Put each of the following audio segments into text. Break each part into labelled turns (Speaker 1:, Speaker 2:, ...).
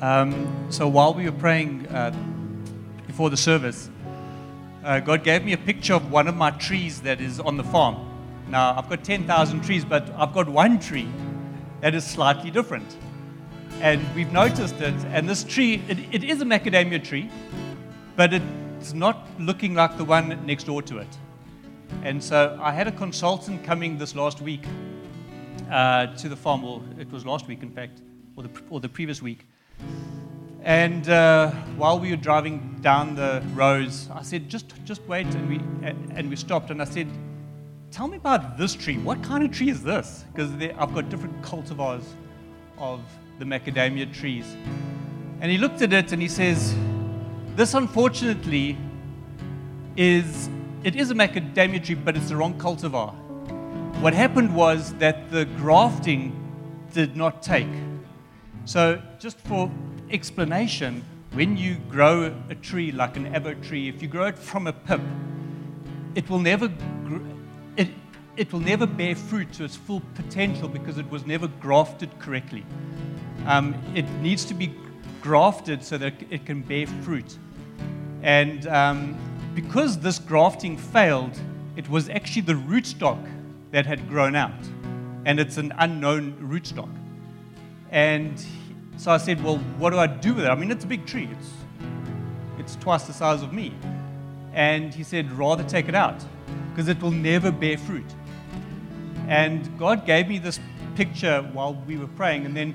Speaker 1: Um, so while we were praying uh, before the service, uh, God gave me a picture of one of my trees that is on the farm. Now, I've got 10,000 trees, but I've got one tree that is slightly different. And we've noticed it, and this tree, it, it is a macadamia tree, but it's not looking like the one next door to it. And so I had a consultant coming this last week uh, to the farm, well, it was last week, in fact, or the, or the previous week. And uh, while we were driving down the roads, I said, just, just wait. And we, and we stopped. And I said, tell me about this tree. What kind of tree is this? Because I've got different cultivars of the macadamia trees. And he looked at it and he says, this unfortunately is, it is a macadamia tree, but it's the wrong cultivar. What happened was that the grafting did not take. So, just for explanation, when you grow a tree like an avo tree, if you grow it from a pip, it will never gr- it, it will never bear fruit to its full potential because it was never grafted correctly. Um, it needs to be grafted so that it can bear fruit. And um, because this grafting failed, it was actually the rootstock that had grown out, and it's an unknown rootstock. And so I said, Well, what do I do with it? I mean, it's a big tree, it's, it's twice the size of me. And he said, Rather take it out because it will never bear fruit. And God gave me this picture while we were praying, and then,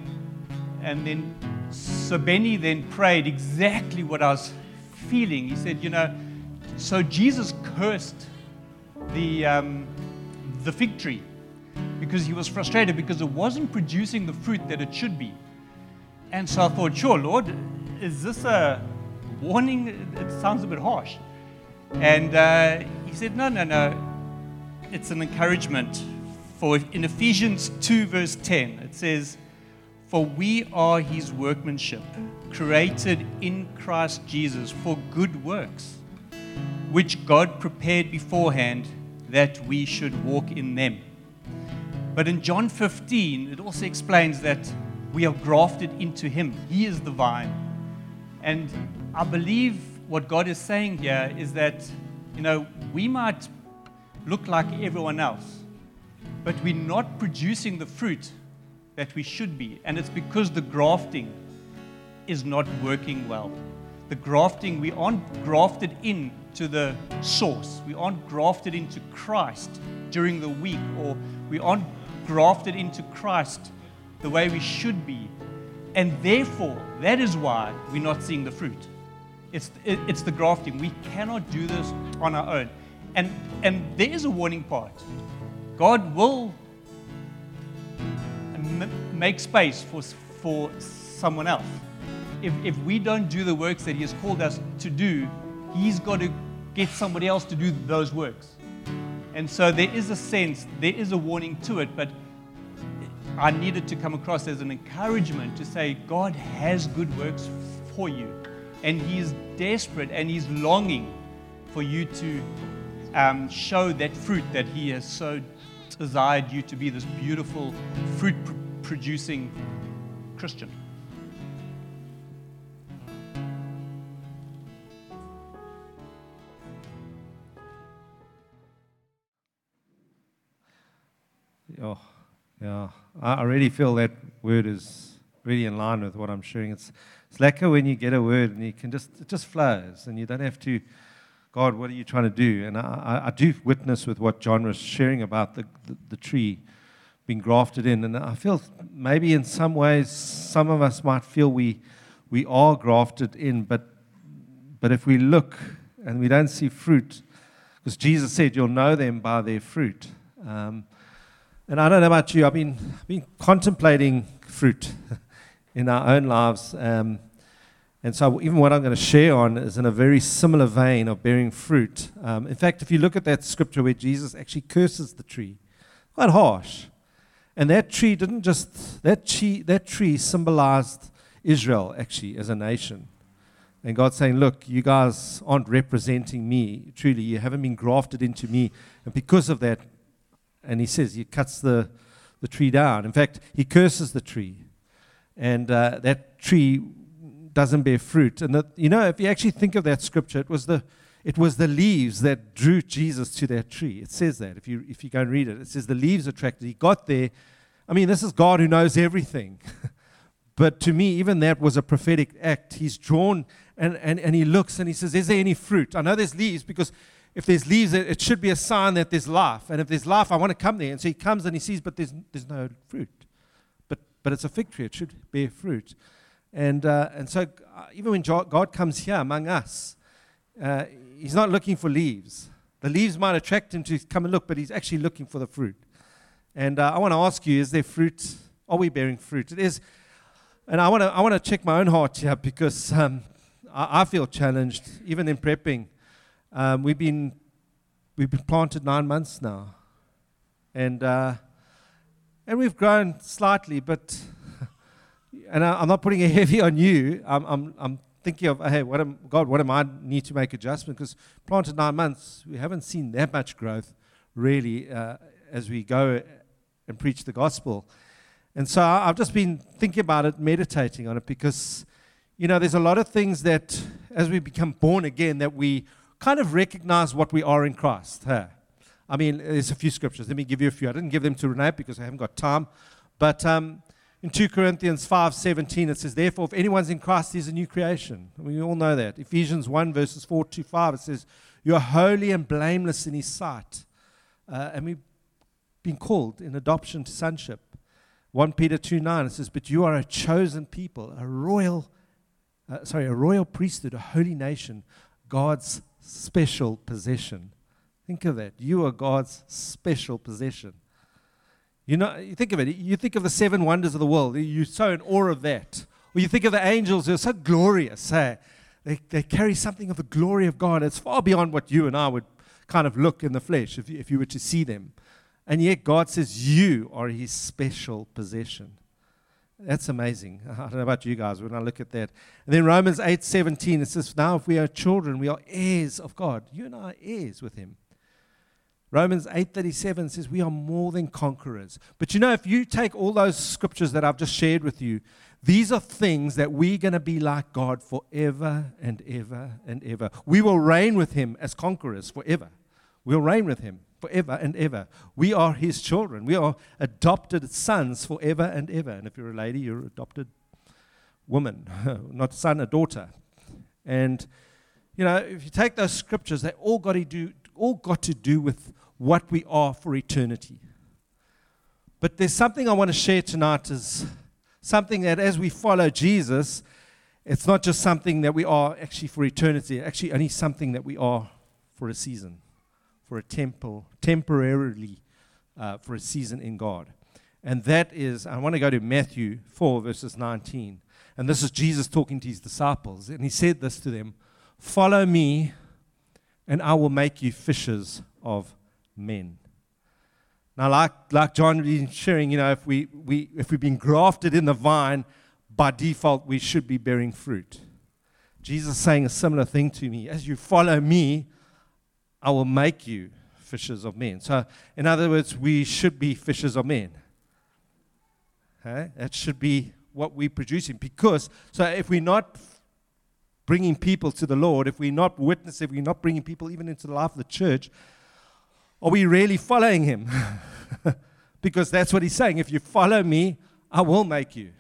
Speaker 1: and then so Bennie then prayed exactly what I was feeling. He said, You know, so Jesus cursed the, um, the fig tree because he was frustrated because it wasn't producing the fruit that it should be. And so I thought, sure, Lord, is this a warning? It sounds a bit harsh. And uh, he said, no, no, no. It's an encouragement. For in Ephesians 2, verse 10, it says, For we are his workmanship, created in Christ Jesus for good works, which God prepared beforehand that we should walk in them. But in John 15, it also explains that we are grafted into Him. He is the vine. And I believe what God is saying here is that, you know, we might look like everyone else, but we're not producing the fruit that we should be. And it's because the grafting is not working well. The grafting, we aren't grafted in to the source. We aren't grafted into Christ during the week, or we aren't grafted into Christ the way we should be. And therefore, that is why we're not seeing the fruit. It's, it's the grafting. We cannot do this on our own. And, and there is a warning part. God will make space for, for someone else. If, if we don't do the works that He has called us to do, He's got to get somebody else to do those works. And so there is a sense, there is a warning to it, but I needed to come across as an encouragement to say, God has good works for you. And He is desperate and He's longing for you to um, show that fruit that He has so desired you to be this beautiful, fruit producing Christian.
Speaker 2: Oh, yeah. I really feel that word is really in line with what I'm sharing. It's, it's lekker when you get a word and you can just, it just flows and you don't have to, God, what are you trying to do? And I, I do witness with what John was sharing about the, the, the tree being grafted in. And I feel maybe in some ways, some of us might feel we, we are grafted in, but, but if we look and we don't see fruit, because Jesus said, You'll know them by their fruit. Um, and I don't know about you, I've been, been contemplating fruit in our own lives. Um, and so, even what I'm going to share on is in a very similar vein of bearing fruit. Um, in fact, if you look at that scripture where Jesus actually curses the tree, quite harsh. And that tree didn't just, that tree, that tree symbolized Israel actually as a nation. And God's saying, Look, you guys aren't representing me truly. You haven't been grafted into me. And because of that, and he says he cuts the, the tree down. In fact, he curses the tree. And uh, that tree doesn't bear fruit. And that, you know, if you actually think of that scripture, it was the it was the leaves that drew Jesus to that tree. It says that if you if you go and read it, it says the leaves attracted. He got there. I mean, this is God who knows everything. but to me, even that was a prophetic act. He's drawn and, and, and he looks and he says, Is there any fruit? I know there's leaves because if there's leaves, it, should be a sign that there's life. And if there's life, I want to come there. And so he comes and he sees, but there's, there's no fruit. But, but it's a fig tree, it should bear fruit. And, uh, and so uh, even when God comes here among us, uh, he's not looking for leaves. The leaves might attract him to come and look, but he's actually looking for the fruit. And uh, I want to ask you, is there fruit? Are we bearing fruit? It is. And I want to I want to check my own heart here because um, I, I, feel challenged, even in prepping. Um, we've been we've been planted nine months now, and uh, and we've grown slightly, but and I, am not putting a heavy on you. I'm I'm, I'm thinking of hey, what am God? What am I need to make adjustment? Because planted nine months, we haven't seen that much growth really uh, as we go and preach the gospel. And so I've just been thinking about it, meditating on it, because you know, there's a lot of things that, as we become born again, that we kind of recognize what we are in Christ. I mean, there's a few scriptures. Let me give you a few. I didn't give them to Renee because I haven't got time. But um, in 2 Corinthians 5:17, it says, Therefore, if anyone's in Christ, he's a new creation. We all know that. Ephesians 1, verses 4 to 5, it says, You are holy and blameless in his sight. Uh, and we've been called in adoption to sonship. 1 Peter 2 9, it says, But you are a chosen people, a royal uh, sorry, a royal priesthood, a holy nation, God's special possession. Think of that. You are God's special possession. You know, you think of it. You think of the seven wonders of the world. You're so in awe of that. Or you think of the angels. They're so glorious. Hey? They, they carry something of the glory of God. It's far beyond what you and I would kind of look in the flesh if you, if you were to see them. And yet God says you are his special possession. That's amazing. I don't know about you guys when I look at that. And then Romans 8 17, it says, Now if we are children, we are heirs of God. You and I are heirs with Him. Romans 8:37 says we are more than conquerors. But you know if you take all those scriptures that I've just shared with you, these are things that we're going to be like God forever and ever and ever. We will reign with him as conquerors forever. We'll reign with him forever and ever. We are his children. We are adopted sons forever and ever. And if you're a lady, you're adopted woman, not son, a daughter. And you know, if you take those scriptures, they all got to do all got to do with what we are for eternity. But there's something I want to share tonight is something that as we follow Jesus, it's not just something that we are actually for eternity, actually only something that we are for a season for a temple, temporarily uh, for a season in God. And that is, I want to go to Matthew 4, verses 19. And this is Jesus talking to his disciples. And he said this to them Follow me, and I will make you fishers of men. Now, like, like John been sharing, you know, if, we, we, if we've been grafted in the vine, by default, we should be bearing fruit. Jesus is saying a similar thing to me. As you follow me, I will make you fishers of men. So, in other words, we should be fishers of men. Okay? That should be what we're producing. Because, so if we're not bringing people to the Lord, if we're not witnessing, if we're not bringing people even into the life of the church, are we really following Him? because that's what He's saying. If you follow me, I will make you.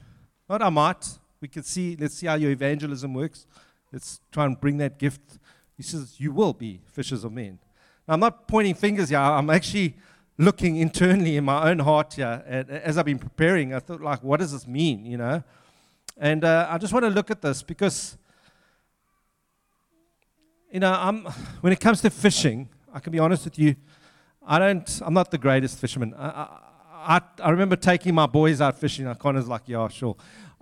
Speaker 2: Not I might. We can see, let's see how your evangelism works. Let's try and bring that gift he says, You will be fishers of men. Now, I'm not pointing fingers here. I'm actually looking internally in my own heart here. And as I've been preparing, I thought, like, what does this mean, you know? And uh, I just want to look at this because, you know, I'm, when it comes to fishing, I can be honest with you, I don't, I'm not the greatest fisherman. I, I, I remember taking my boys out fishing. Connor's like, yeah, sure.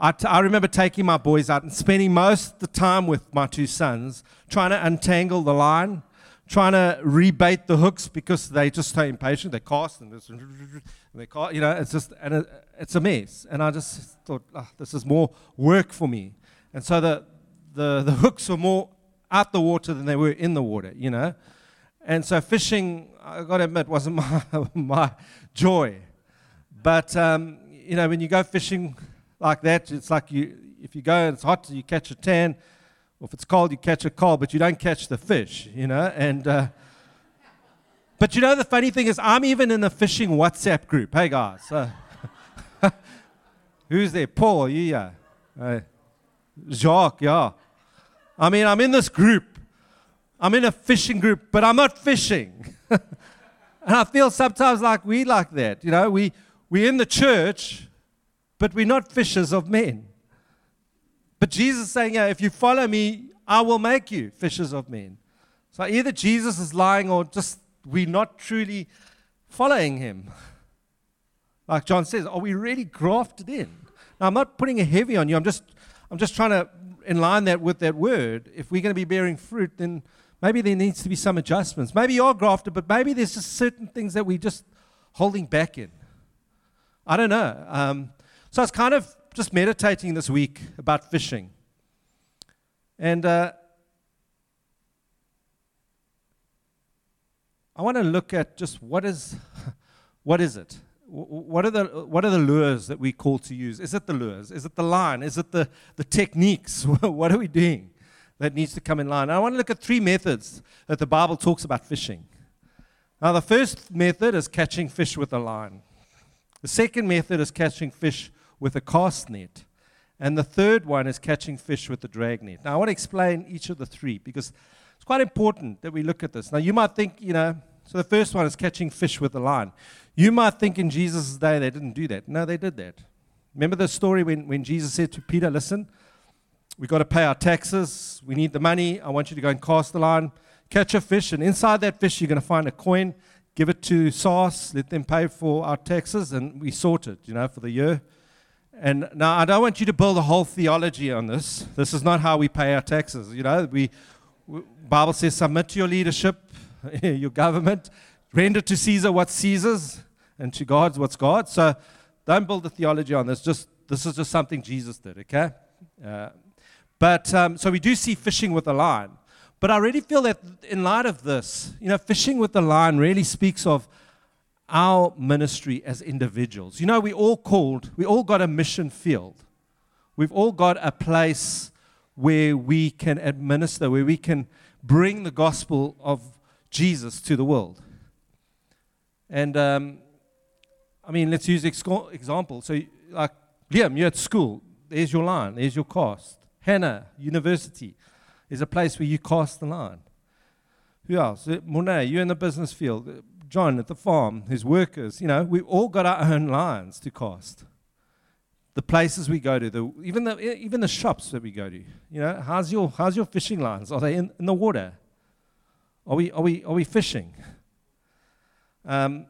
Speaker 2: I, t- I remember taking my boys out and spending most of the time with my two sons trying to untangle the line, trying to rebait the hooks because they just stay impatient. They cast and, and they cast, you know, it's just, and it, it's a mess. And I just thought, oh, this is more work for me. And so the, the, the hooks were more out the water than they were in the water, you know. And so fishing, I got to admit, wasn't my, my joy. But, um, you know, when you go fishing like that, it's like you, if you go and it's hot, you catch a tan. Or if it's cold, you catch a cold, but you don't catch the fish, you know? And, uh, but you know, the funny thing is, I'm even in a fishing WhatsApp group. Hey, guys. Uh, who's there? Paul, you, yeah. Uh, Jacques, yeah. I mean, I'm in this group. I'm in a fishing group, but I'm not fishing. and I feel sometimes like we like that. You know, we, we're in the church, but we're not fishers of men. But Jesus is saying, yeah, if you follow me, I will make you fishers of men. So either Jesus is lying or just we're not truly following him. Like John says, are we really grafted in? Now, I'm not putting a heavy on you. I'm just, I'm just trying to align that with that word. If we're going to be bearing fruit, then maybe there needs to be some adjustments. Maybe you are grafted, but maybe there's just certain things that we're just holding back in. I don't know. Um, so I was kind of just meditating this week about fishing. And uh, I want to look at just what is, what is it? What are, the, what are the lures that we call to use? Is it the lures? Is it the line? Is it the, the techniques? what are we doing that needs to come in line? I want to look at three methods that the Bible talks about fishing. Now, the first method is catching fish with a line. The second method is catching fish with a cast net. And the third one is catching fish with a drag net. Now, I want to explain each of the three because it's quite important that we look at this. Now, you might think, you know, so the first one is catching fish with a line. You might think in Jesus' day they didn't do that. No, they did that. Remember the story when, when Jesus said to Peter, Listen, we've got to pay our taxes. We need the money. I want you to go and cast the line, catch a fish, and inside that fish, you're going to find a coin. Give it to SARS, let them pay for our taxes, and we sort it, you know, for the year. And now I don't want you to build a whole theology on this. This is not how we pay our taxes. You know, we, Bible says, submit to your leadership, your government, render to Caesar what's Caesar's, and to God's what's God's. So don't build a theology on this. Just this is just something Jesus did. Okay. Uh, but um, so we do see fishing with a line. But I really feel that in light of this, you know, fishing with the line really speaks of our ministry as individuals. You know, we all called, we all got a mission field. We've all got a place where we can administer, where we can bring the gospel of Jesus to the world. And um, I mean, let's use example. So, like Liam, you're at school. There's your line. There's your cast. Hannah, university, is a place where you cast the line. Who else? Monet, you're in the business field. John at the farm, his workers. You know, we've all got our own lines to cast the places we go to, the, even, the, even the shops that we go to. You know, how's your, how's your fishing lines? Are they in, in the water? Are we, are we, are we fishing? Um,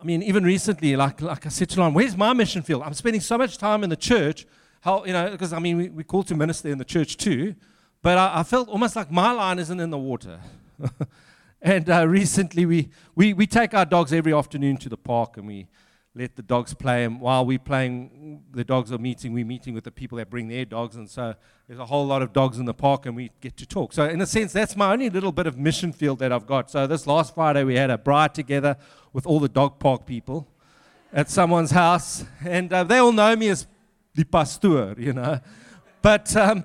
Speaker 2: I mean, even recently, like, like I said to Lon, where's my mission field? I'm spending so much time in the church. How, you know, because I mean, we, we call to minister in the church too, but I, I felt almost like my line isn't in the water. and uh, recently, we, we, we take our dogs every afternoon to the park and we, let the dogs play. And while we're playing, the dogs are meeting, we're meeting with the people that bring their dogs. And so there's a whole lot of dogs in the park, and we get to talk. So, in a sense, that's my only little bit of mission field that I've got. So, this last Friday, we had a braai together with all the dog park people at someone's house. And uh, they all know me as the pastor, you know. But, um,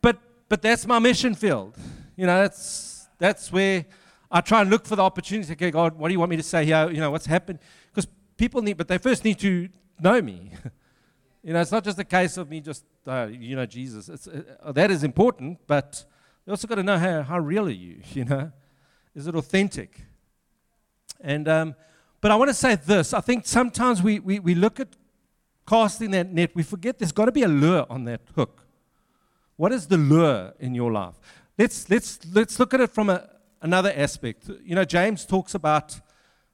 Speaker 2: but, but that's my mission field. You know, that's, that's where I try and look for the opportunity. Okay, God, what do you want me to say here? You know, what's happened? Because people need, but they first need to know me. you know, it's not just a case of me just, uh, you know, Jesus. It's, uh, that is important, but you also got to know how, how real are you, you know? Is it authentic? And, um, but I want to say this. I think sometimes we, we, we look at casting that net, we forget there's got to be a lure on that hook. What is the lure in your life? Let's, let's, let's look at it from a, another aspect. You know, James talks about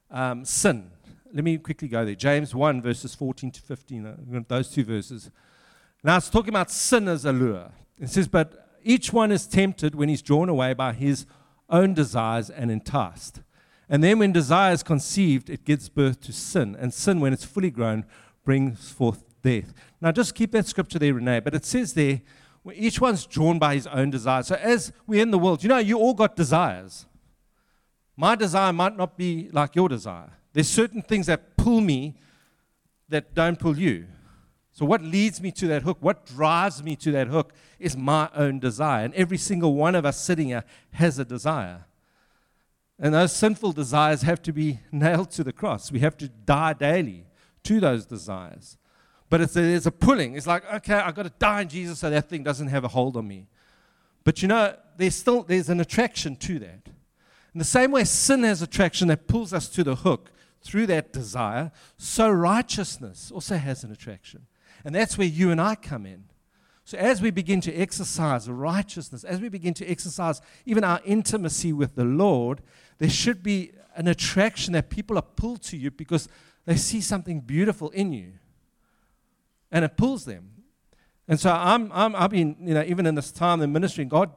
Speaker 2: um, sin let me quickly go there. James 1, verses 14 to 15, uh, those two verses. Now it's talking about sin as a lure. It says, But each one is tempted when he's drawn away by his own desires and enticed. And then when desire is conceived, it gives birth to sin. And sin, when it's fully grown, brings forth death. Now just keep that scripture there, Renee. But it says there, each one's drawn by his own desire. So as we're in the world, you know, you all got desires. My desire might not be like your desire. There's certain things that pull me that don't pull you. So, what leads me to that hook, what drives me to that hook, is my own desire. And every single one of us sitting here has a desire. And those sinful desires have to be nailed to the cross. We have to die daily to those desires. But it's a, it's a pulling. It's like, okay, I've got to die in Jesus so that thing doesn't have a hold on me. But you know, there's still there's an attraction to that. In the same way sin has attraction that pulls us to the hook through that desire, so righteousness also has an attraction. And that's where you and I come in. So, as we begin to exercise righteousness, as we begin to exercise even our intimacy with the Lord, there should be an attraction that people are pulled to you because they see something beautiful in you. And it pulls them. And so, I'm, I'm, I've been, you know, even in this time in ministry, God,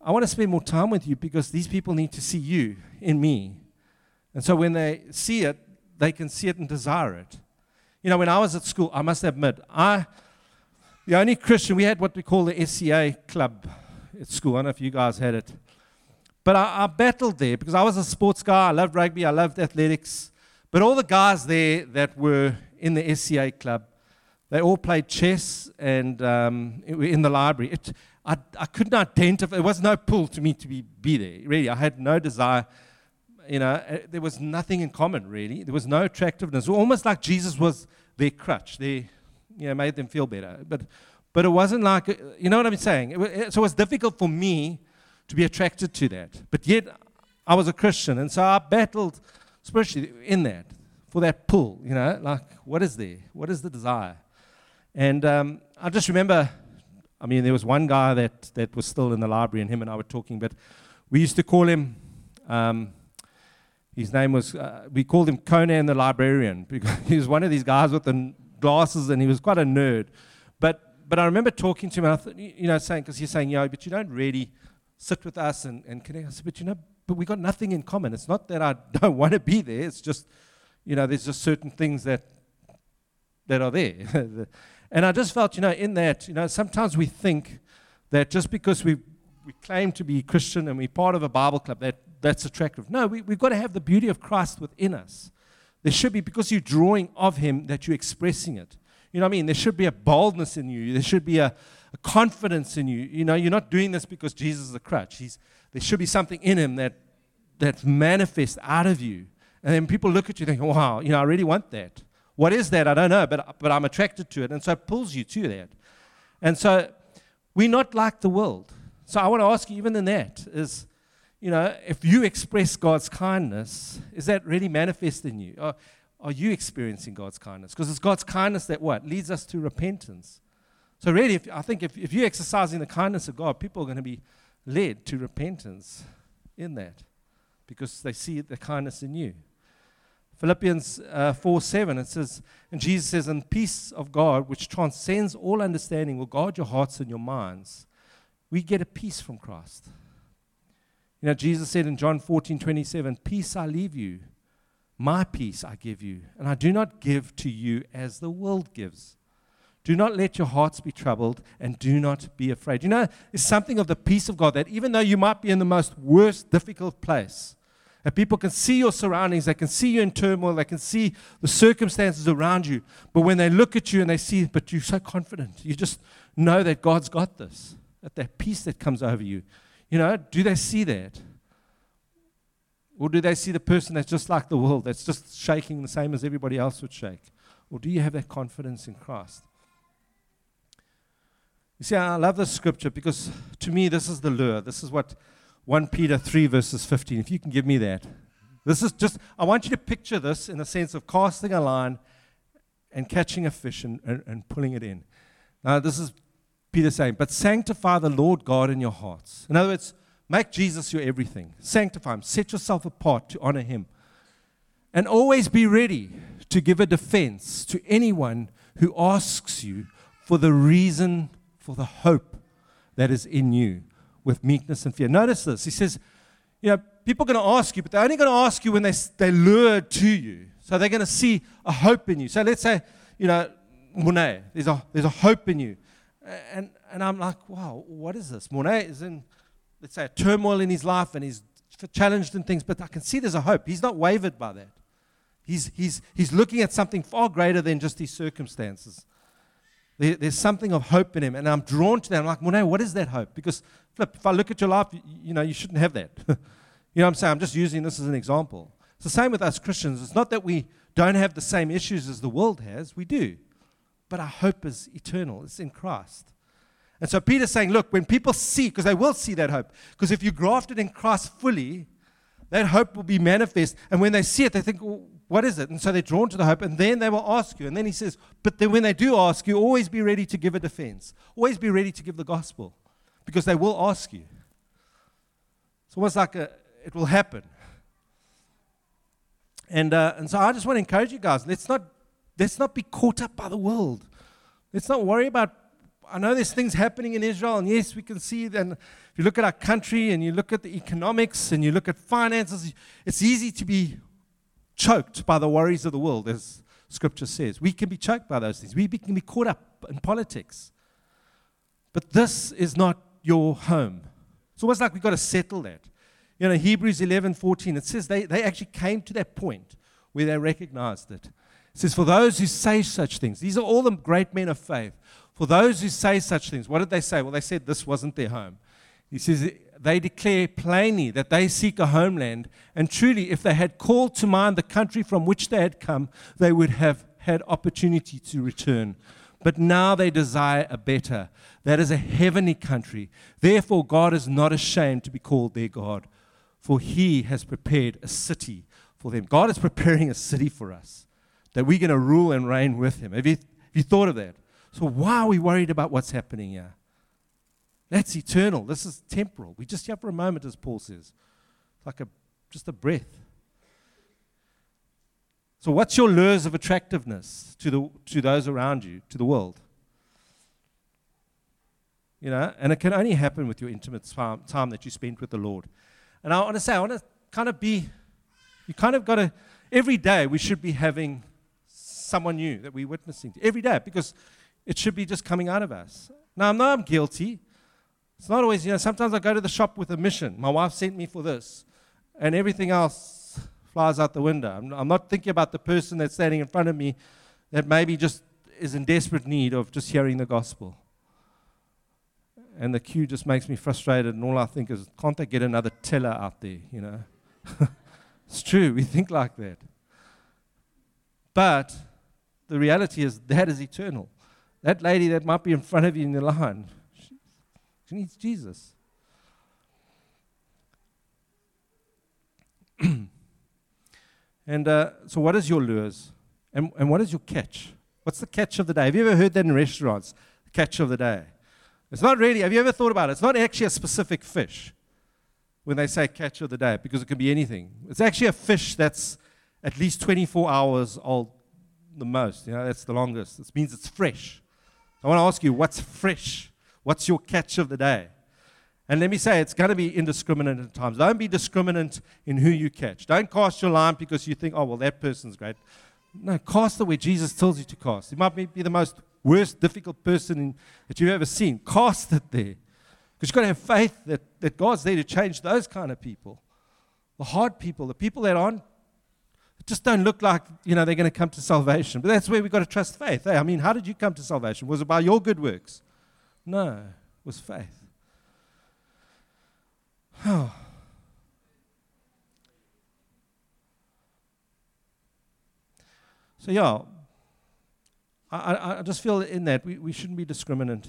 Speaker 2: I want to spend more time with you because these people need to see you in me. And so, when they see it, they can see it and desire it. You know, when I was at school, I must admit, I, the only Christian, we had what we call the SCA club at school. I don't know if you guys had it. But I, I battled there because I was a sports guy. I loved rugby. I loved athletics. But all the guys there that were in the SCA club, they all played chess and um, in the library. It, I, I couldn't identify. There was no pull to me to be, be there. Really, I had no desire you know, uh, there was nothing in common really. There was no attractiveness. Almost like Jesus was their crutch. They, you know, made them feel better. But, but it wasn't like, uh, you know what I'm saying? It, so it was difficult for me to be attracted to that. But yet, I was a Christian, and so I battled, especially in that, for that pull. You know, like what is there? What is the desire? And um, I just remember, I mean, there was one guy that that was still in the library, and him and I were talking. But we used to call him. Um, his name was, uh, we called him Conan the Librarian because he was one of these guys with the glasses and he was quite a nerd. But, but I remember talking to him, and I thought, you know, saying, because he's saying, yeah, but you don't really sit with us and, and connect. I said, but you know, but we got nothing in common. It's not that I don't want to be there. It's just, you know, there's just certain things that that are there. and I just felt, you know, in that, you know, sometimes we think that just because we we claim to be Christian and we're part of a Bible club, that that's attractive. No, we, we've got to have the beauty of Christ within us. There should be, because you're drawing of Him, that you're expressing it. You know what I mean? There should be a boldness in you. There should be a, a confidence in you. You know, you're not doing this because Jesus is a crutch. He's, there should be something in Him that, that manifests out of you. And then people look at you thinking, wow, you know, I really want that. What is that? I don't know, but, but I'm attracted to it. And so it pulls you to that. And so we're not like the world. So I want to ask you, even in that, is you know, if you express God's kindness, is that really manifest in you? Or are you experiencing God's kindness? Because it's God's kindness that what? Leads us to repentance. So, really, if, I think if, if you're exercising the kindness of God, people are going to be led to repentance in that because they see the kindness in you. Philippians uh, 4 7, it says, and Jesus says, And peace of God, which transcends all understanding, will guard your hearts and your minds. We get a peace from Christ. You know, Jesus said in John 14, 27, Peace I leave you, my peace I give you, and I do not give to you as the world gives. Do not let your hearts be troubled, and do not be afraid. You know, it's something of the peace of God that even though you might be in the most worst, difficult place, and people can see your surroundings, they can see you in turmoil, they can see the circumstances around you, but when they look at you and they see, but you're so confident, you just know that God's got this, that that peace that comes over you you know, do they see that? Or do they see the person that's just like the world, that's just shaking the same as everybody else would shake? Or do you have that confidence in Christ? You see, I love this scripture because to me, this is the lure. This is what 1 Peter 3, verses 15. If you can give me that. This is just, I want you to picture this in the sense of casting a line and catching a fish and, and, and pulling it in. Now, this is Peter saying, but sanctify the Lord God in your hearts. In other words, make Jesus your everything. Sanctify him. Set yourself apart to honor him. And always be ready to give a defense to anyone who asks you for the reason for the hope that is in you with meekness and fear. Notice this. He says, you know, people are going to ask you, but they're only going to ask you when they, they lured to you. So they're going to see a hope in you. So let's say, you know, Monet, there's a, there's a hope in you. And, and I'm like, wow, what is this? Monet is in, let's say, a turmoil in his life and he's challenged in things, but I can see there's a hope. He's not wavered by that. He's, he's, he's looking at something far greater than just his circumstances. There, there's something of hope in him. And I'm drawn to that. I'm like, well, no, what is that hope? Because, flip, if I look at your life, you, you know, you shouldn't have that. you know what I'm saying? I'm just using this as an example. It's the same with us Christians. It's not that we don't have the same issues as the world has, we do. But our hope is eternal, it's in Christ. And so Peter's saying, look, when people see, because they will see that hope, because if you grafted in Christ fully, that hope will be manifest. And when they see it, they think, well, what is it? And so they're drawn to the hope, and then they will ask you. And then he says, But then when they do ask you, always be ready to give a defense. Always be ready to give the gospel, because they will ask you. It's almost like a, it will happen. And, uh, and so I just want to encourage you guys let's not, let's not be caught up by the world. Let's not worry about. I know there's things happening in Israel, and yes, we can see. And if you look at our country and you look at the economics and you look at finances, it's easy to be choked by the worries of the world, as scripture says. We can be choked by those things. We can be caught up in politics. But this is not your home. It's almost like we've got to settle that. You know, Hebrews 11 14, it says they, they actually came to that point where they recognized it. It says, For those who say such things, these are all the great men of faith. For those who say such things, what did they say? Well, they said this wasn't their home. He says, they declare plainly that they seek a homeland, and truly, if they had called to mind the country from which they had come, they would have had opportunity to return. But now they desire a better, that is a heavenly country. Therefore, God is not ashamed to be called their God, for he has prepared a city for them. God is preparing a city for us that we're going to rule and reign with him. Have you, have you thought of that? So, why are we worried about what's happening here? That's eternal. This is temporal. We just here for a moment, as Paul says. like a just a breath. So what's your lures of attractiveness to the to those around you, to the world? You know, and it can only happen with your intimate time that you spend with the Lord. And I want to say, I want to kind of be, you kind of got to, every day we should be having someone new that we're witnessing to. Every day, because it should be just coming out of us. Now, I'm guilty. It's not always, you know, sometimes I go to the shop with a mission. My wife sent me for this, and everything else flies out the window. I'm, I'm not thinking about the person that's standing in front of me that maybe just is in desperate need of just hearing the gospel. And the queue just makes me frustrated, and all I think is, can't they get another teller out there, you know? it's true, we think like that. But the reality is, that is eternal. That lady that might be in front of you in the line, she needs Jesus. and uh, so, what is your lures? And, and what is your catch? What's the catch of the day? Have you ever heard that in restaurants? Catch of the day. It's not really, have you ever thought about it? It's not actually a specific fish when they say catch of the day because it can be anything. It's actually a fish that's at least 24 hours old, the most. You know, that's the longest. It means it's fresh. I want to ask you, what's fresh? What's your catch of the day? And let me say, it's going to be indiscriminate at times. Don't be discriminant in who you catch. Don't cast your line because you think, oh, well, that person's great. No, cast the way Jesus tells you to cast. It might be the most worst, difficult person in, that you've ever seen. Cast it there. Because you've got to have faith that, that God's there to change those kind of people. The hard people, the people that aren't, just don't look like, you know, they're going to come to salvation. But that's where we've got to trust faith. Hey, I mean, how did you come to salvation? Was it by your good works? No, it was faith. Oh. So, yeah, I, I just feel in that we, we shouldn't be discriminant.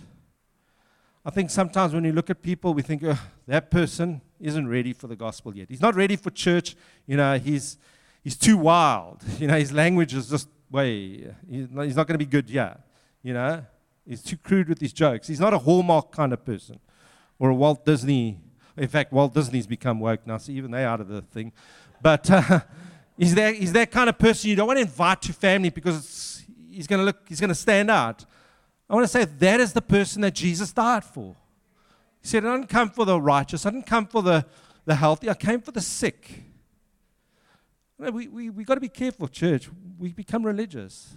Speaker 2: I think sometimes when you look at people, we think, oh, that person isn't ready for the gospel yet. He's not ready for church. You know, he's, he's too wild. You know, his language is just way, he's not going to be good yet. You know, He's too crude with his jokes. He's not a Hallmark kind of person or a Walt Disney. In fact, Walt Disney's become woke now, so even they're out of the thing. But uh, he's, that, he's that kind of person you don't want to invite to family because he's going to look, he's going to stand out. I want to say that is the person that Jesus died for. He said, I didn't come for the righteous, I didn't come for the, the healthy, I came for the sick. We, we, we got to be careful, church. We become religious.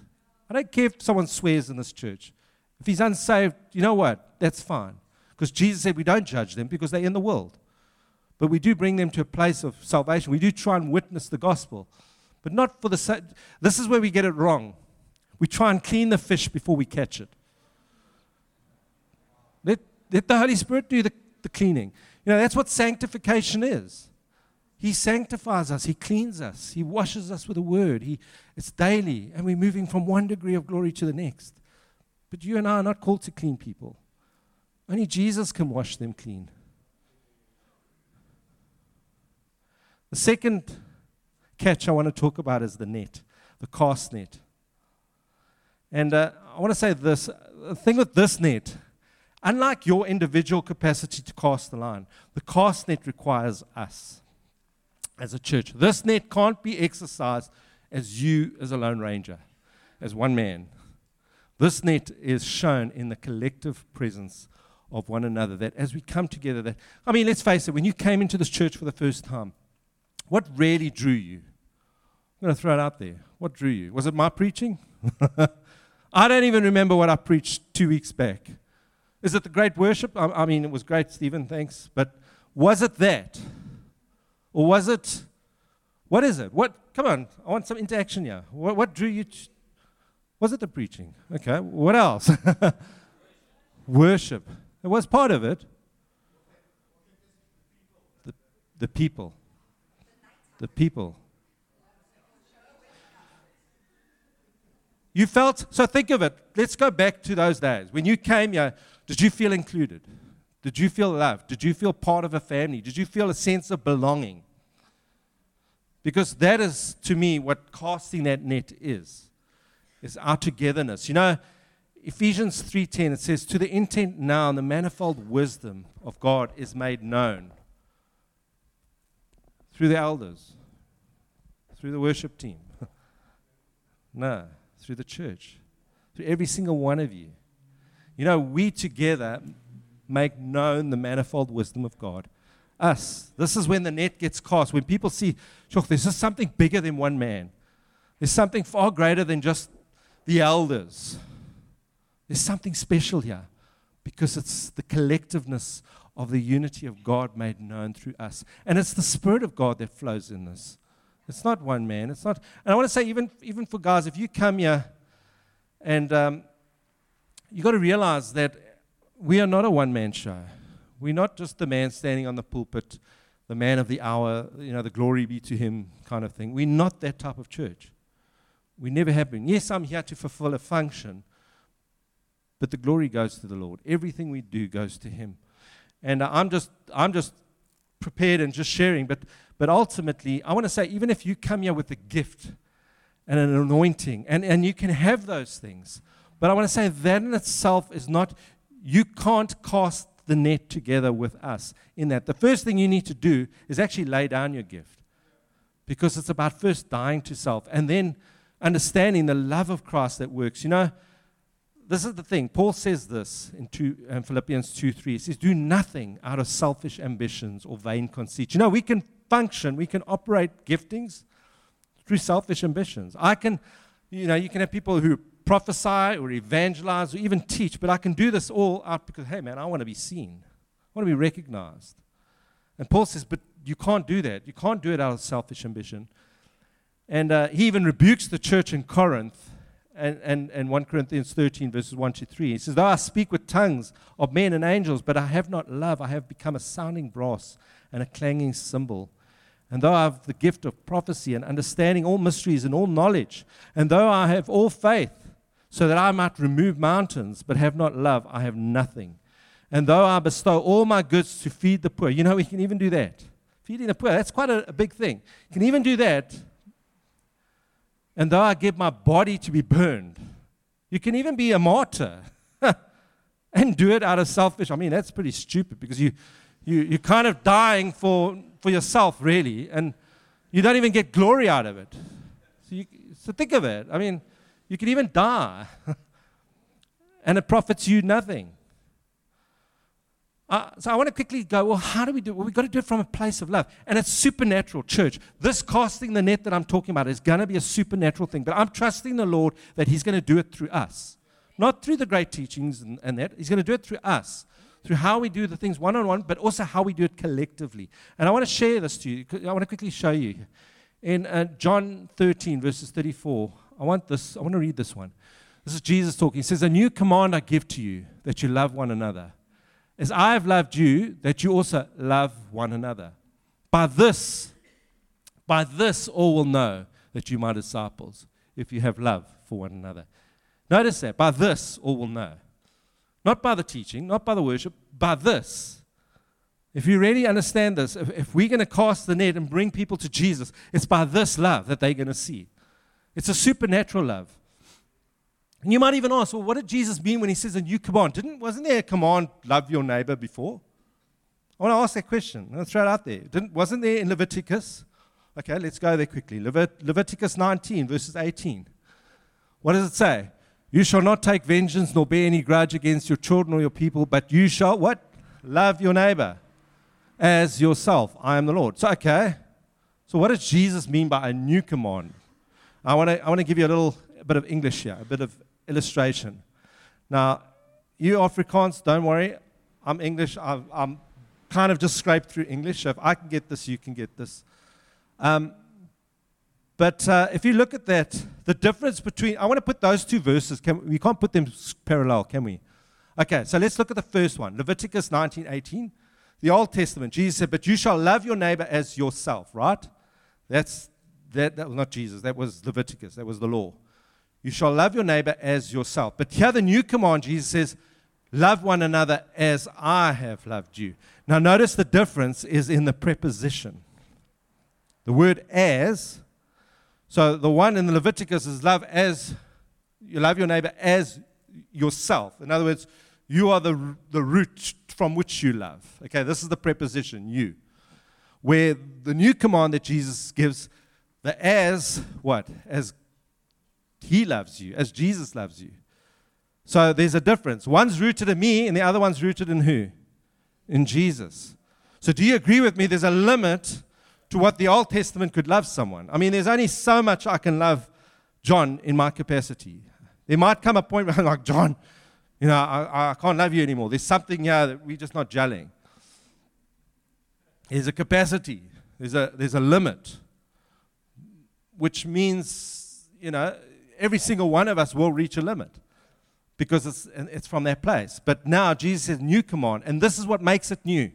Speaker 2: I don't care if someone swears in this church. If he's unsaved, you know what? That's fine. Because Jesus said we don't judge them because they're in the world. But we do bring them to a place of salvation. We do try and witness the gospel. But not for the sake. This is where we get it wrong. We try and clean the fish before we catch it. Let, let the Holy Spirit do the, the cleaning. You know, that's what sanctification is. He sanctifies us, He cleans us, He washes us with the word. He, it's daily, and we're moving from one degree of glory to the next. But you and I are not called to clean people. Only Jesus can wash them clean. The second catch I want to talk about is the net, the cast net. And uh, I want to say this the thing with this net, unlike your individual capacity to cast the line, the cast net requires us as a church. This net can't be exercised as you as a lone ranger, as one man. This net is shown in the collective presence of one another. That as we come together, that I mean, let's face it, when you came into this church for the first time, what really drew you? I'm going to throw it out there. What drew you? Was it my preaching? I don't even remember what I preached two weeks back. Is it the great worship? I, I mean, it was great, Stephen, thanks. But was it that? Or was it, what is it? What, come on, I want some interaction here. What, what drew you? Was it the preaching? Okay, what else? worship. It was part of it. The, the people. The people. You felt, so think of it. Let's go back to those days. When you came here, did you feel included? Did you feel loved? Did you feel part of a family? Did you feel a sense of belonging? Because that is, to me, what casting that net is. Is our togetherness. You know, Ephesians 3:10 it says to the intent now the manifold wisdom of God is made known through the elders through the worship team no through the church, through every single one of you. You know, we together make known the manifold wisdom of God. Us. This is when the net gets cast. When people see, Shoch, this is something bigger than one man. There's something far greater than just the elders. There's something special here because it's the collectiveness of the unity of God made known through us. And it's the Spirit of God that flows in this. It's not one man. It's not. And I want to say, even, even for guys, if you come here and um, you've got to realize that we are not a one man show. We're not just the man standing on the pulpit, the man of the hour, you know, the glory be to him kind of thing. We're not that type of church. We never have been. Yes, I'm here to fulfill a function, but the glory goes to the Lord. Everything we do goes to him. And I'm just, I'm just prepared and just sharing, but but ultimately, I want to say, even if you come here with a gift and an anointing, and, and you can have those things, but I want to say that in itself is not, you can't cast the net together with us in that. The first thing you need to do is actually lay down your gift because it's about first dying to self and then understanding the love of Christ that works. You know, this is the thing. Paul says this in, two, in Philippians 2 3. He says, Do nothing out of selfish ambitions or vain conceit. You know, we can function, we can operate giftings through selfish ambitions. I can, you know, you can have people who prophesy or evangelize or even teach, but I can do this all out because, hey, man, I want to be seen. I want to be recognized. And Paul says, but you can't do that. You can't do it out of selfish ambition. And uh, he even rebukes the church in Corinth and, and, and 1 Corinthians 13, verses 1 to 3. He says, Though I speak with tongues of men and angels, but I have not love, I have become a sounding brass and a clanging cymbal. And though I have the gift of prophecy and understanding all mysteries and all knowledge, and though I have all faith, so that I might remove mountains, but have not love, I have nothing. And though I bestow all my goods to feed the poor, you know, we can even do that. Feeding the poor, that's quite a, a big thing. You can even do that. And though I give my body to be burned, you can even be a martyr and do it out of selfish. I mean, that's pretty stupid because you, you, you're kind of dying for for yourself, really, and you don't even get glory out of it. So, you, so think of it. I mean, you can even die, and it profits you nothing. Uh, so I want to quickly go, well, how do we do it? Well, we've got to do it from a place of love. And it's supernatural, church. This casting the net that I'm talking about is going to be a supernatural thing. But I'm trusting the Lord that He's going to do it through us. Not through the great teachings and, and that. He's going to do it through us through how we do the things one on one, but also how we do it collectively. And I want to share this to you. I want to quickly show you. In uh, John 13, verses 34, I want this, I want to read this one. This is Jesus talking. He says, A new command I give to you, that you love one another. as I have loved you, that you also love one another. By this, by this all will know that you are my disciples, if you have love for one another. Notice that. By this all will know. Not by the teaching, not by the worship, by this. If you really understand this, if, if we're going to cast the net and bring people to Jesus, it's by this love that they're going to see. It's a supernatural love. And you might even ask, well, what did Jesus mean when he says a new command? Didn't, wasn't there a command, love your neighbor, before? I want to ask that question. To throw it out there. Didn't, wasn't there in Leviticus? Okay, let's go there quickly. Levit- Leviticus 19, verses 18. What does it say? You shall not take vengeance nor bear any grudge against your children or your people, but you shall what? Love your neighbor as yourself. I am the Lord. So, okay. So, what does Jesus mean by a new command? I want to I want to give you a little bit of English here, a bit of illustration. Now, you Afrikaans, don't worry. I'm English. i am kind of just scraped through English. So if I can get this, you can get this. Um, but uh, if you look at that, the difference between, I want to put those two verses, can, we can't put them parallel, can we? Okay, so let's look at the first one Leviticus 19 18. The Old Testament, Jesus said, But you shall love your neighbor as yourself, right? That's that, that was not Jesus, that was Leviticus, that was the law. You shall love your neighbor as yourself. But here the new command, Jesus says, Love one another as I have loved you. Now, notice the difference is in the preposition. The word as, so the one in the Leviticus is love as, you love your neighbor as yourself. In other words, you are the, the root from which you love. Okay, this is the preposition, you. Where the new command that Jesus gives, the as, what? As he loves you, as Jesus loves you. So there's a difference. One's rooted in me, and the other one's rooted in who? In Jesus. So do you agree with me? There's a limit to what the Old Testament could love someone. I mean, there's only so much I can love John in my capacity. There might come a point where I'm like, John, you know, I, I can't love you anymore. There's something here that we're just not gelling. There's a capacity, there's a, there's a limit, which means, you know, every single one of us will reach a limit because it's, it's from that place. But now Jesus says, new command, and this is what makes it new.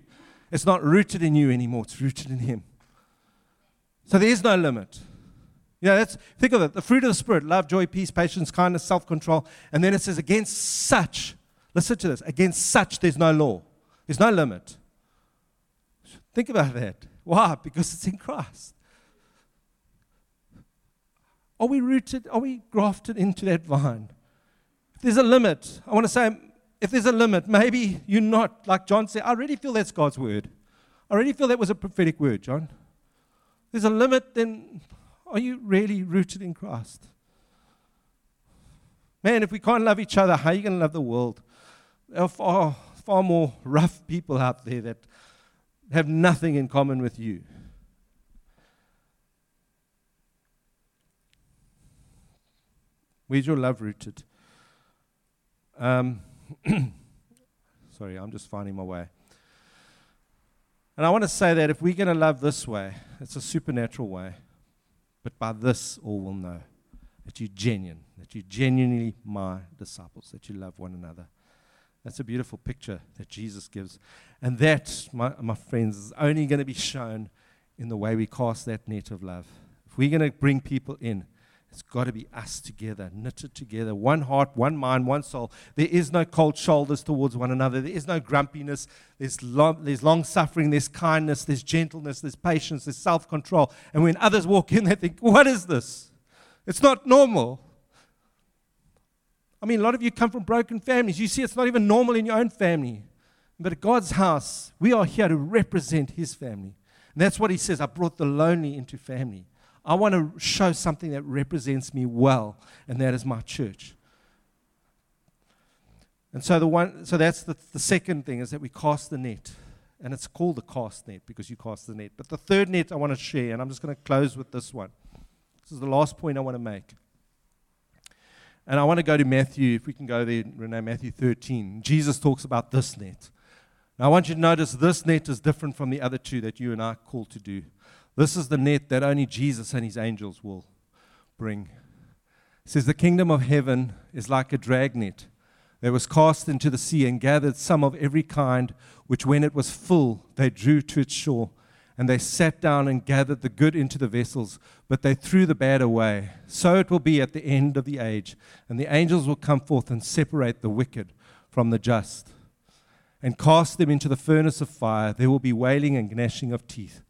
Speaker 2: It's not rooted in you anymore, it's rooted in Him. So there is no limit. Yeah, that's, think of it the fruit of the Spirit love, joy, peace, patience, kindness, self control. And then it says, against such, listen to this, against such there's no law, there's no limit. Think about that. Why? Because it's in Christ. Are we rooted? Are we grafted into that vine? If there's a limit, I want to say, if there's a limit, maybe you're not, like John said, I already feel that's God's word. I already feel that was a prophetic word, John. There's a limit, then are you really rooted in Christ? Man, if we can't love each other, how are you going to love the world? There are far, far more rough people out there that have nothing in common with you. Where's your love rooted? Um, sorry, I'm just finding my way. And I want to say that if we're going to love this way, it's a supernatural way. But by this, all will know that you're genuine, that you're genuinely my disciples, that you love one another. That's a beautiful picture that Jesus gives. And that, my, my friends, is only going to be shown in the way we cast that net of love. If we're going to bring people in, it's got to be us together, knitted together, one heart, one mind, one soul. There is no cold shoulders towards one another. There is no grumpiness. There's long, there's long suffering, there's kindness, there's gentleness, there's patience, there's self control. And when others walk in, they think, What is this? It's not normal. I mean, a lot of you come from broken families. You see, it's not even normal in your own family. But at God's house, we are here to represent His family. And that's what He says I brought the lonely into family. I want to show something that represents me well, and that is my church. And so the one, so that's the, the second thing is that we cast the net, and it's called the cast net because you cast the net. But the third net I want to share, and I'm just going to close with this one. This is the last point I want to make. And I want to go to Matthew, if we can go there, Renee, Matthew 13. Jesus talks about this net. Now I want you to notice this net is different from the other two that you and I are called to do. This is the net that only Jesus and his angels will bring. It says, The kingdom of heaven is like a dragnet There was cast into the sea and gathered some of every kind, which when it was full, they drew to its shore. And they sat down and gathered the good into the vessels, but they threw the bad away. So it will be at the end of the age. And the angels will come forth and separate the wicked from the just, and cast them into the furnace of fire. There will be wailing and gnashing of teeth.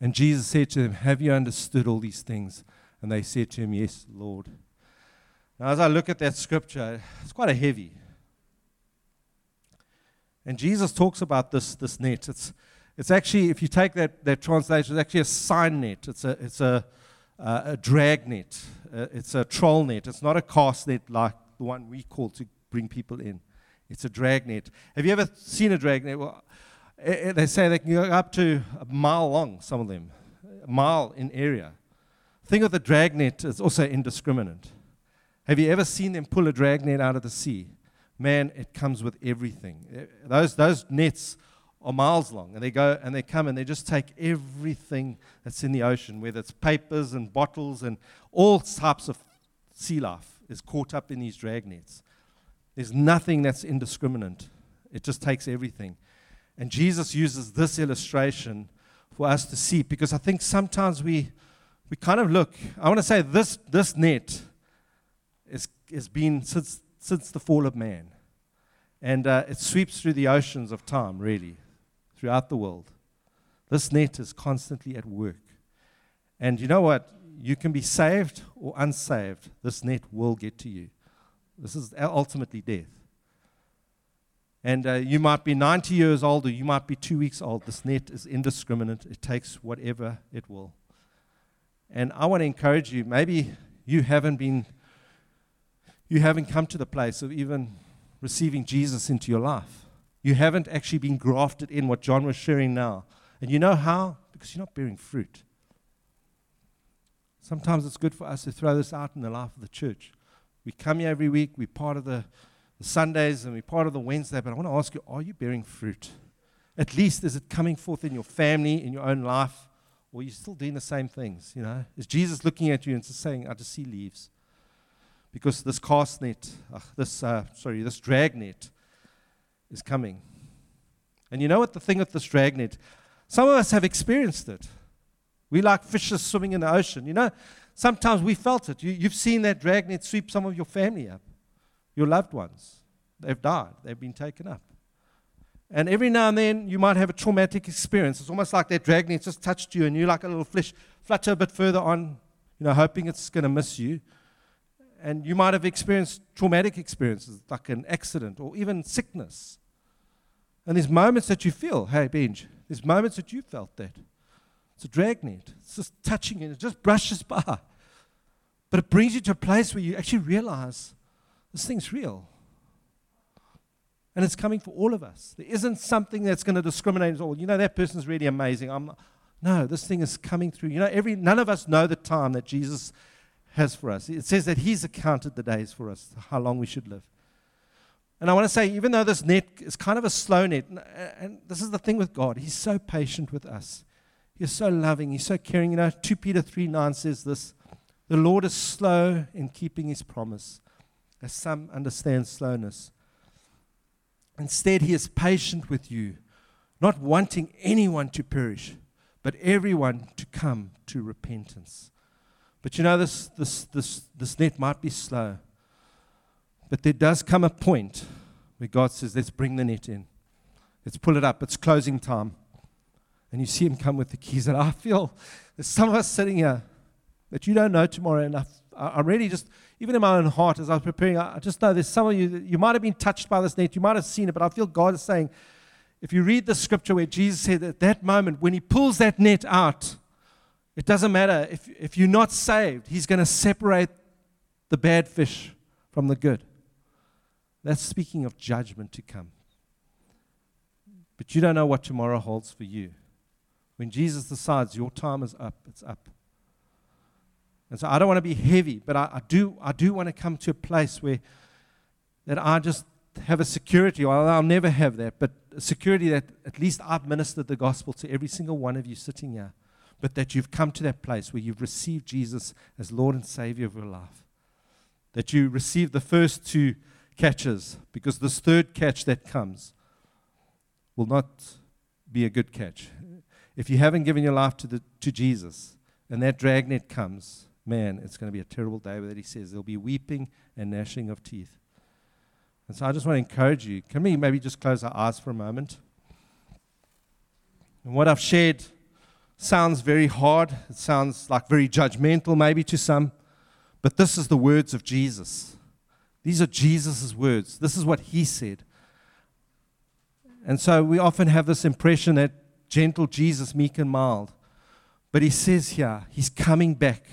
Speaker 2: And Jesus said to them, Have you understood all these things? And they said to him, Yes, Lord. Now, as I look at that scripture, it's quite a heavy. And Jesus talks about this, this net. It's, it's actually, if you take that, that translation, it's actually a seine net. It's a, it's a, uh, a drag net. Uh, it's a trawl net. It's not a cast net like the one we call to bring people in. It's a drag net. Have you ever seen a drag net? Well, they say they can go up to a mile long, some of them, a mile in area. Think of the drag net is also indiscriminate. Have you ever seen them pull a dragnet out of the sea? Man, it comes with everything. Eh, those, those nets are miles long, and they go and they come and they just take everything that's in the ocean, whether it's papers and bottles and all types of sea life is caught up in these drag nets. There's nothing that's indiscriminate. It just takes everything. And Jesus uses this illustration for us to see because I think sometimes we, we kind of look. I want to say this, this net is, has been since, since the fall of man. And uh, it sweeps through the oceans of time, really, throughout the world. This net is constantly at work. And you know what? You can be saved or unsaved. This net will get to you. This is ultimately death. And uh, you might be 90 years old or you might be two weeks old. This net is indiscriminate, it takes whatever it will. And I want to encourage you maybe you haven't been, you haven't come to the place of even receiving Jesus into your life. You haven't actually been grafted in what John was sharing now. And you know how? Because you're not bearing fruit. Sometimes it's good for us to throw this out in the life of the church. We come here every week, we're part of the the Sundays and we're part of the Wednesday, but I want to ask you are you bearing fruit? At least is it coming forth in your family, in your own life, or are you still doing the same things? You know, is Jesus looking at you and saying, I just see leaves? Because this cast net, uh, this, uh, sorry, this drag net is coming. And you know what the thing with this drag net? Some of us have experienced it. We like fishes swimming in the ocean. You know, sometimes we felt it. You, you've seen that drag net sweep some of your family up your loved ones. They've died, they've been taken up. And every now and then you might have a traumatic experience. It's almost like that dragnet just touched you and you like a little flesh flutter a bit further on, you know, hoping it's going to miss you. And you might have experienced traumatic experiences like an accident or even sickness. And there's moments that you feel, hey, Benj, there's moments that you felt that. It's a dragnet. It's just touching you, it just brushes by. But it brings you to a place where you actually realize this thing's real. And it's coming for all of us. There isn't something that's going to discriminate at all. You know, that person's really amazing. I'm, no, this thing is coming through. You know, every, none of us know the time that Jesus has for us. It says that He's accounted the days for us, how long we should live. And I want to say, even though this net is kind of a slow net, and this is the thing with God, He's so patient with us. He's so loving. He's so caring. You know, 2 Peter 3 9 says this The Lord is slow in keeping His promise as some understand slowness. Instead, he is patient with you, not wanting anyone to perish, but everyone to come to repentance. But you know, this, this, this, this net might be slow, but there does come a point where God says, Let's bring the net in. Let's pull it up. It's closing time. And you see him come with the keys. And I feel there's some of us sitting here that you don't know tomorrow enough I, I really just, even in my own heart as I was preparing, I, just know there's some of you, you might have been touched by this net, you might have seen it, but I feel God is saying, if you read the scripture where Jesus said at that moment, when he pulls that net out, it doesn't matter. If, if you're not saved, he's going to separate the bad fish from the good. That's speaking of judgment to come. But you don't know what tomorrow holds for you. When Jesus decides your time is up, it's up. And so I don't want to be heavy, but I, I, do, I do want to come to a place where that I just have a security, or I'll never have that, but a security that at least I've ministered the gospel to every single one of you sitting here, but that you've come to that place where you've received Jesus as Lord and Savior of your life. That you received the first two catches because this third catch that comes will not be a good catch. If you haven't given your life to, the, to Jesus and that dragnet comes, man, it's going to be a terrible day that he says there'll be weeping and gnashing of teeth. And so I just want to encourage you. Can we maybe just close our eyes for a moment? And what I've shared sounds very hard. It sounds like very judgmental, maybe to some. But this is the words of Jesus. These are Jesus' words. This is what he said. And so we often have this impression that gentle Jesus, meek and mild. But he says here, he's coming back.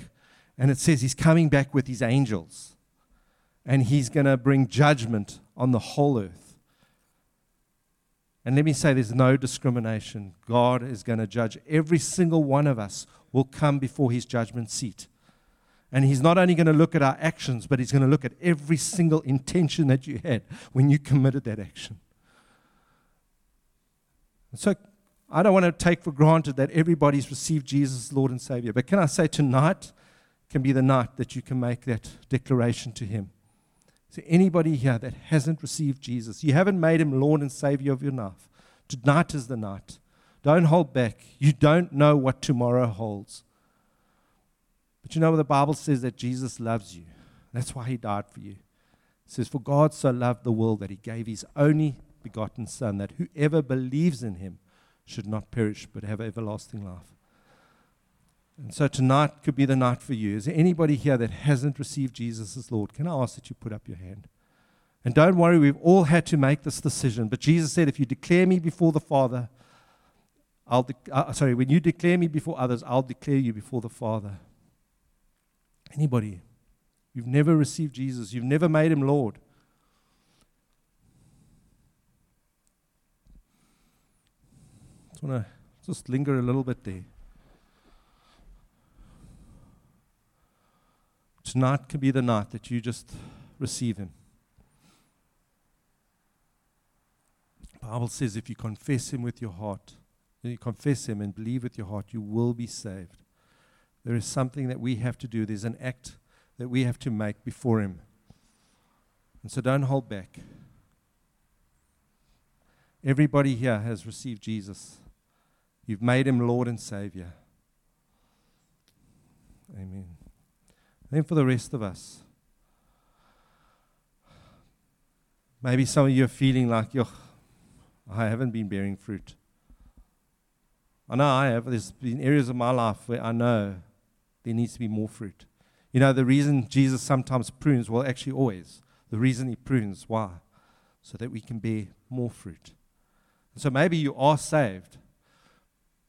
Speaker 2: And it says he's coming back with his angels. And he's going to bring judgment on the whole earth. And let me say there's no discrimination. God is going to judge. Every single one of us will come before his judgment seat. And he's not only going to look at our actions, but he's going to look at every single intention that you had when you committed that action. so I don't want to take for granted that everybody's received Jesus as Lord and Savior. But can I say tonight can be the night that you can make that declaration to him? So, anybody here that hasn't received Jesus, you haven't made him Lord and Savior of your life, tonight is the night. Don't hold back. You don't know what tomorrow holds. But you know what the Bible says that Jesus loves you. That's why he died for you. It says, For God so loved the world that he gave his only begotten Son, that whoever believes in him should not perish but have everlasting life. And so tonight could be the night for you. Is there anybody here that hasn't received Jesus as Lord? Can I ask that you put up your hand? And don't worry, we've all had to make this decision. But Jesus said, if you declare me before the Father, I'll de- uh, sorry, when you declare me before others, I'll declare you before the Father. Anybody? You've never received Jesus, you've never made him Lord. Just want to just linger a little bit there. Tonight can be the night that you just receive Him. The Bible says if you confess Him with your heart, you confess Him and believe with your heart, you will be saved. There is something that we have to do. There's an act that we have to make before Him. And so don't hold back. Everybody here has received Jesus. You've made Him Lord and Savior. Amen. Then for the rest of us, maybe some of you are feeling like, yo, I haven't been bearing fruit. I know I have. There's been areas of my life where I know there needs to be more fruit. You know, the reason Jesus sometimes prunes, well, actually, always, the reason he prunes, why? So that we can bear more fruit. And so maybe you are saved,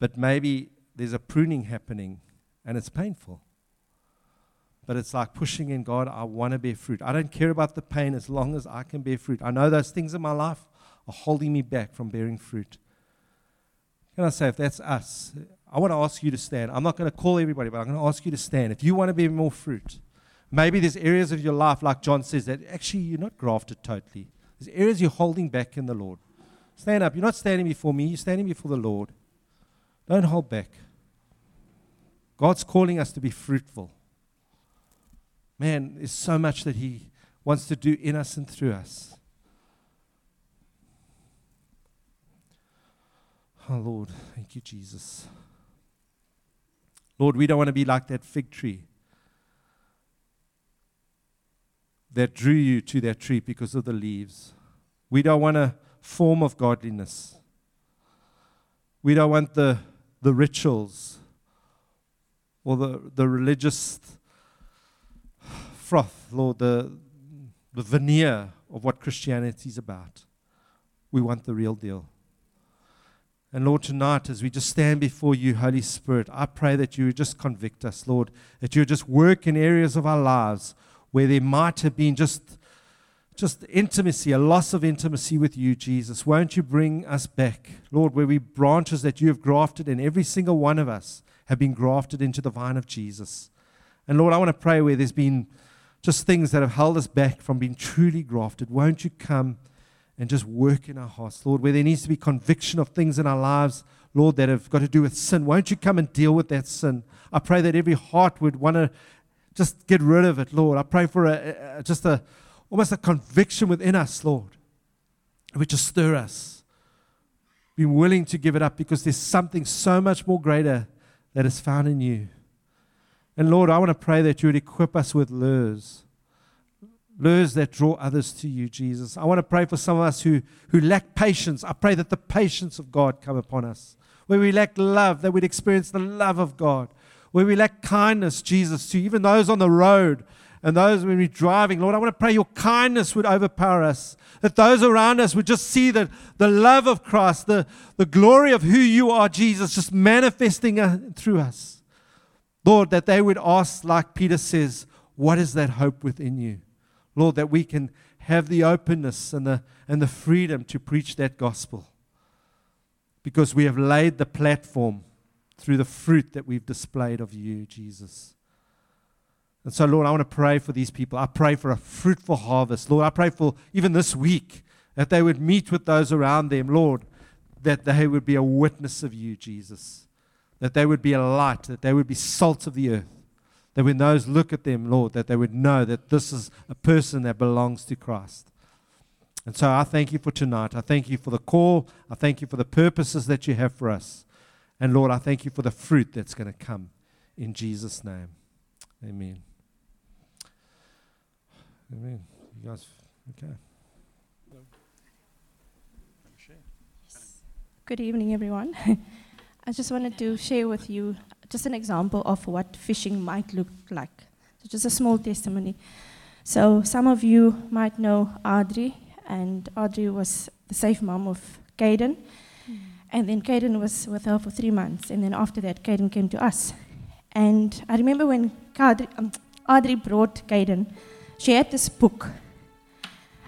Speaker 2: but maybe there's a pruning happening and it's painful but it's like pushing in God, I want to bear fruit. I don't care about the pain as long as I can bear fruit. I know those things in my life are holding me back from bearing fruit. Can I say, if that's us, I want to ask you to stand. I'm not going to call everybody, but I'm going to ask you to stand. If you want to bear more fruit, maybe there's areas of your life, like John says, that actually you're not grafted totally. There's areas you're holding back in the Lord. Stand up. You're not standing before me, you're standing before the Lord. Don't hold back. God's calling us to be fruitful. Man, there's so much that He wants to do in us and through us. Oh, Lord, thank you, Jesus. Lord, we don't want to be like that fig tree that drew you to that tree because of the leaves. We don't want a form of godliness. We don't want the, the rituals or the, the religious froth, Lord, the, the veneer of what Christianity is about. We want the real deal. And Lord, tonight, as we just stand before you, Holy Spirit, I pray that you just convict us, Lord, that you just work in areas of our lives where there might have been just, just intimacy, a loss of intimacy with you, Jesus. Won't you bring us back, Lord, where we branches that you have grafted in, every single one of us have been grafted into the vine of Jesus. And Lord, I want to pray where there's been just things that have held us back from being truly grafted. Won't you come and just work in our hearts, Lord, where there needs to be conviction of things in our lives, Lord, that have got to do with sin. Won't you come and deal with that sin? I pray that every heart would want to just get rid of it, Lord. I pray for a, a, just a almost a conviction within us, Lord, which just stir us. Be willing to give it up because there's something so much more greater that is found in you. And Lord, I want to pray that you would equip us with lures lures that draw others to you, Jesus. I want to pray for some of us who, who lack patience. I pray that the patience of God come upon us. Where we lack love, that we'd experience the love of God. Where we lack kindness, Jesus, to even those on the road and those when we're driving. Lord, I want to pray your kindness would overpower us. That those around us would just see that the love of Christ, the, the glory of who you are, Jesus, just manifesting uh, through us. Lord, that they would ask, like Peter says, what is that hope within you? Lord, that we can have the openness and the, and the freedom to preach that gospel because we have laid the platform through the fruit that we've displayed of you, Jesus. And so, Lord, I want to pray for these people. I pray for a fruitful harvest. Lord, I pray for even this week that they would meet with those around them, Lord, that they would be a witness of you, Jesus, that they would be a light, that they would be salt of the earth. That when those look at them, Lord, that they would know that this is a person that belongs to Christ. And so I thank you for tonight. I thank you for the call. I thank you for the purposes that you have for us. And Lord, I thank you for the fruit that's going to come in Jesus' name. Amen. Amen. You guys, okay.
Speaker 3: Good evening, everyone. I just wanted to share with you just an example of what fishing might look like. So just a small testimony. So some of you might know Audrey, and Audrey was the safe mom of Caden. Mm. And then Caden was with her for three months. And then after that, Caden came to us. And I remember when Audrey, um, Audrey brought Caden, she had this book.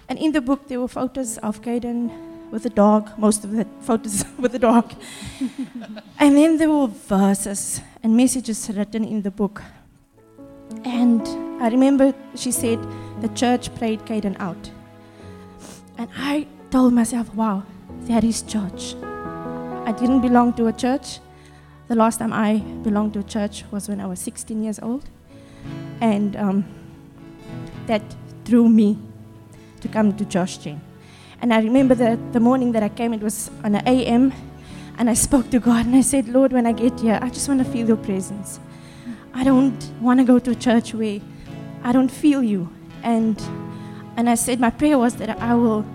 Speaker 3: And in the book, there were photos of Caden with a dog, most of the photos with a dog. and then there were verses and messages written in the book. And I remember she said the church prayed Caden out. And I told myself, wow, that is church. I didn't belong to a church. The last time I belonged to a church was when I was 16 years old. And um, that drew me to come to Josh Gen. And I remember that the morning that I came, it was on an AM, and I spoke to God and I said, Lord, when I get here, I just want to feel your presence. I don't want to go to a church where I don't feel you. And, and I said, my prayer was that I will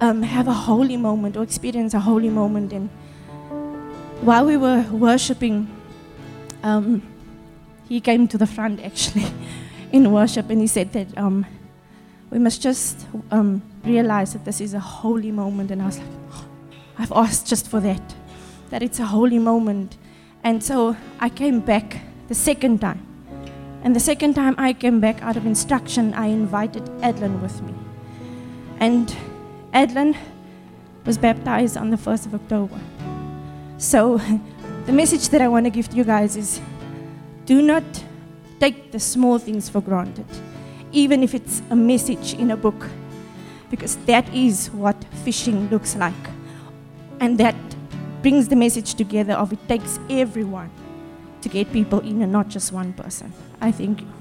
Speaker 3: um, have a holy moment or experience a holy moment. And while we were worshiping, um, he came to the front actually in worship and he said that um, we must just um, realize that this is a holy moment. And I was like, oh, I've asked just for that, that it's a holy moment. And so I came back the second time. And the second time I came back out of instruction, I invited Adlin with me. And Adlin was baptized on the 1st of October. So the message that I want to give to you guys is do not take the small things for granted even if it's a message in a book, because that is what fishing looks like. And that brings the message together of it takes everyone to get people in and not just one person. I thank you.